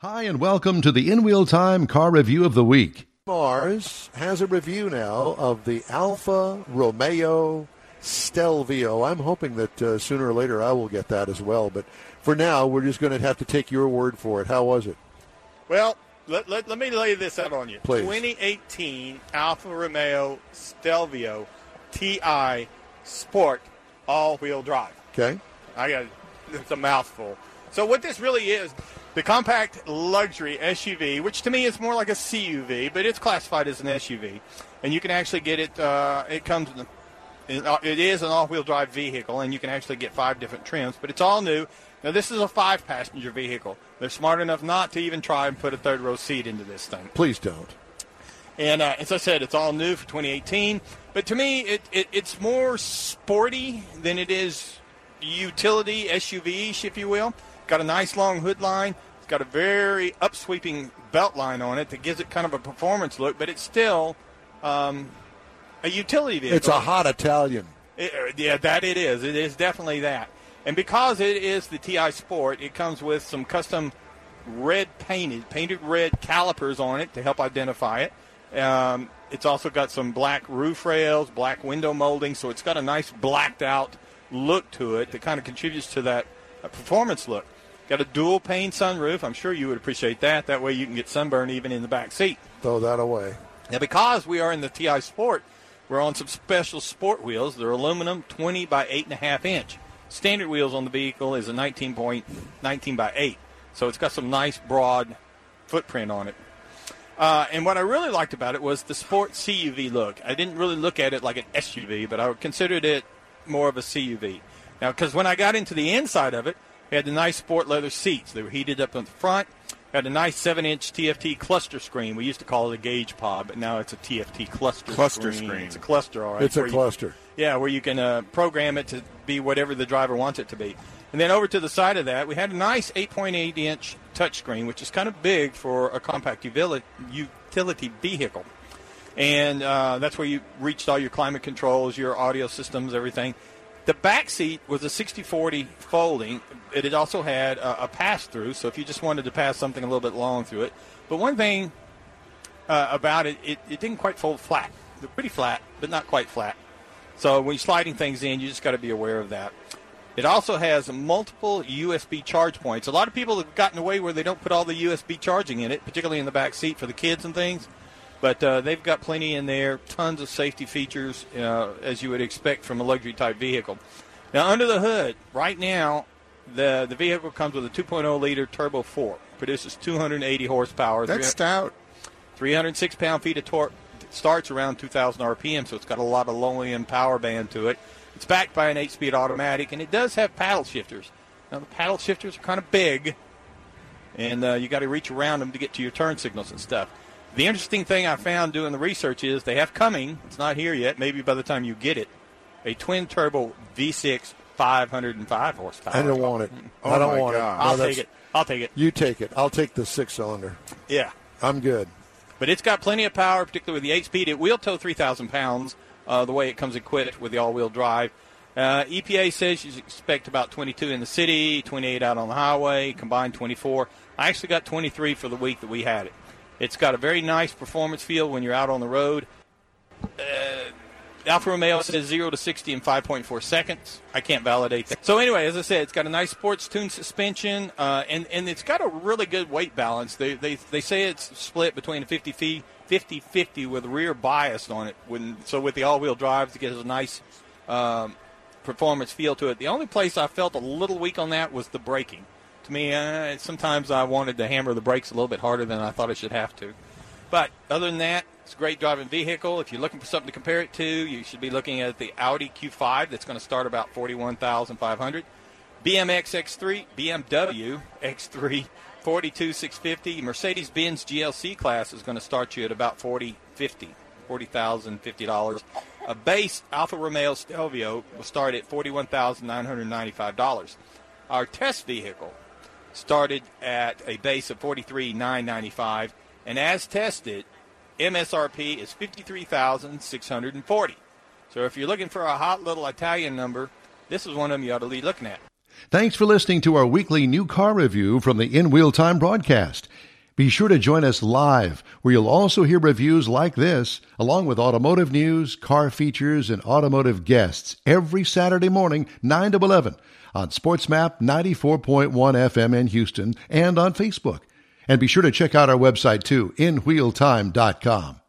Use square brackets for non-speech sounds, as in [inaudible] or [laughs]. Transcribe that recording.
Hi, and welcome to the In Wheel Time Car Review of the Week. Mars has a review now of the Alfa Romeo Stelvio. I'm hoping that uh, sooner or later I will get that as well. But for now, we're just going to have to take your word for it. How was it? Well, let, let, let me lay this out on you. Please. 2018 Alfa Romeo Stelvio TI Sport all-wheel drive. Okay. I got it's a mouthful. So what this really is, the compact luxury SUV, which to me is more like a CUV, but it's classified as an SUV, and you can actually get it. Uh, it comes. It is an all-wheel drive vehicle, and you can actually get five different trims. But it's all new. Now this is a five-passenger vehicle. They're smart enough not to even try and put a third-row seat into this thing. Please don't. And uh, as I said, it's all new for 2018. But to me, it, it, it's more sporty than it is utility SUV-ish, if you will. Got a nice long hood line. It's got a very upsweeping belt line on it that gives it kind of a performance look, but it's still um, a utility vehicle. It's a hot Italian. It, uh, yeah, that it is. It is definitely that. And because it is the TI Sport, it comes with some custom red painted, painted red calipers on it to help identify it. Um, it's also got some black roof rails, black window molding, so it's got a nice blacked out look to it that kind of contributes to that uh, performance look. Got a dual pane sunroof. I'm sure you would appreciate that. That way you can get sunburn even in the back seat. Throw that away. Now, because we are in the TI Sport, we're on some special sport wheels. They're aluminum, 20 by 8.5 inch. Standard wheels on the vehicle is a 19.19 by 8. So it's got some nice broad footprint on it. Uh, and what I really liked about it was the sport CUV look. I didn't really look at it like an SUV, but I considered it more of a CUV. Now, because when I got into the inside of it had the nice sport leather seats. They were heated up in the front. Had a nice seven-inch TFT cluster screen. We used to call it a gauge pod, but now it's a TFT cluster Cluster screen. screen. It's a cluster, all right. It's a where you- cluster. yeah, where you can uh, program it to be whatever the driver wants it to be. And then over to the side of that, we had a nice 8.8 inch touchscreen, which is kind of big for a compact utility utility vehicle. And uh, that's where you reached all your climate controls, your audio systems, everything. The back seat was a 60-40 folding. It also had a, a pass-through, so if you just wanted to pass something a little bit long through it. But one thing uh, about it, it, it didn't quite fold flat. They're pretty flat, but not quite flat. So when you're sliding things in, you just got to be aware of that. It also has multiple USB charge points. A lot of people have gotten away where they don't put all the USB charging in it, particularly in the back seat for the kids and things. But uh, they've got plenty in there, tons of safety features, uh, as you would expect from a luxury type vehicle. Now, under the hood, right now, the the vehicle comes with a 2.0 liter turbo four, produces 280 horsepower. That's stout. 306 pound feet of torque starts around 2,000 RPM, so it's got a lot of low end power band to it. It's backed by an 8 speed automatic, and it does have paddle shifters. Now, the paddle shifters are kind of big, and uh, you got to reach around them to get to your turn signals and stuff. The interesting thing I found doing the research is they have coming, it's not here yet, maybe by the time you get it, a twin turbo V6 505 horsepower. I don't want it. [laughs] Oh I don't want God. it. No, I'll take it. I'll take it. You take it. I'll take the six cylinder. Yeah. I'm good. But it's got plenty of power, particularly with the 8 speed. It will tow 3,000 pounds uh, the way it comes equipped with the all wheel drive. Uh, EPA says you expect about 22 in the city, 28 out on the highway, combined 24. I actually got 23 for the week that we had it. It's got a very nice performance feel when you're out on the road. Uh, Alfa Romeo says 0 to 60 in 5.4 seconds. I can't validate that. So anyway, as I said, it's got a nice sports tuned suspension, uh, and, and it's got a really good weight balance. They, they, they say it's split between a 50 50 50 with rear bias on it. When, so with the all-wheel drive, it gets a nice um, performance feel to it. The only place I felt a little weak on that was the braking. To me, uh, sometimes I wanted to hammer the brakes a little bit harder than I thought I should have to. But other than that, it's a great driving vehicle. If you're looking for something to compare it to, you should be looking at the Audi Q5 that's going to start about 41500 BMX X3, BMW X3, 42650 Mercedes-Benz GLC class is going to start you at about 4050 $40,050. A base Alfa Romeo Stelvio will start at $41,995. Our test vehicle started at a base of $43,995 and as tested, MSRP is 53640 So if you're looking for a hot little Italian number, this is one of them you ought to be looking at. Thanks for listening to our weekly new car review from the In Wheel Time broadcast. Be sure to join us live, where you'll also hear reviews like this, along with automotive news, car features, and automotive guests every Saturday morning, 9 to 11, on SportsMap 94.1 FM in Houston and on Facebook. And be sure to check out our website too, inwheeltime.com.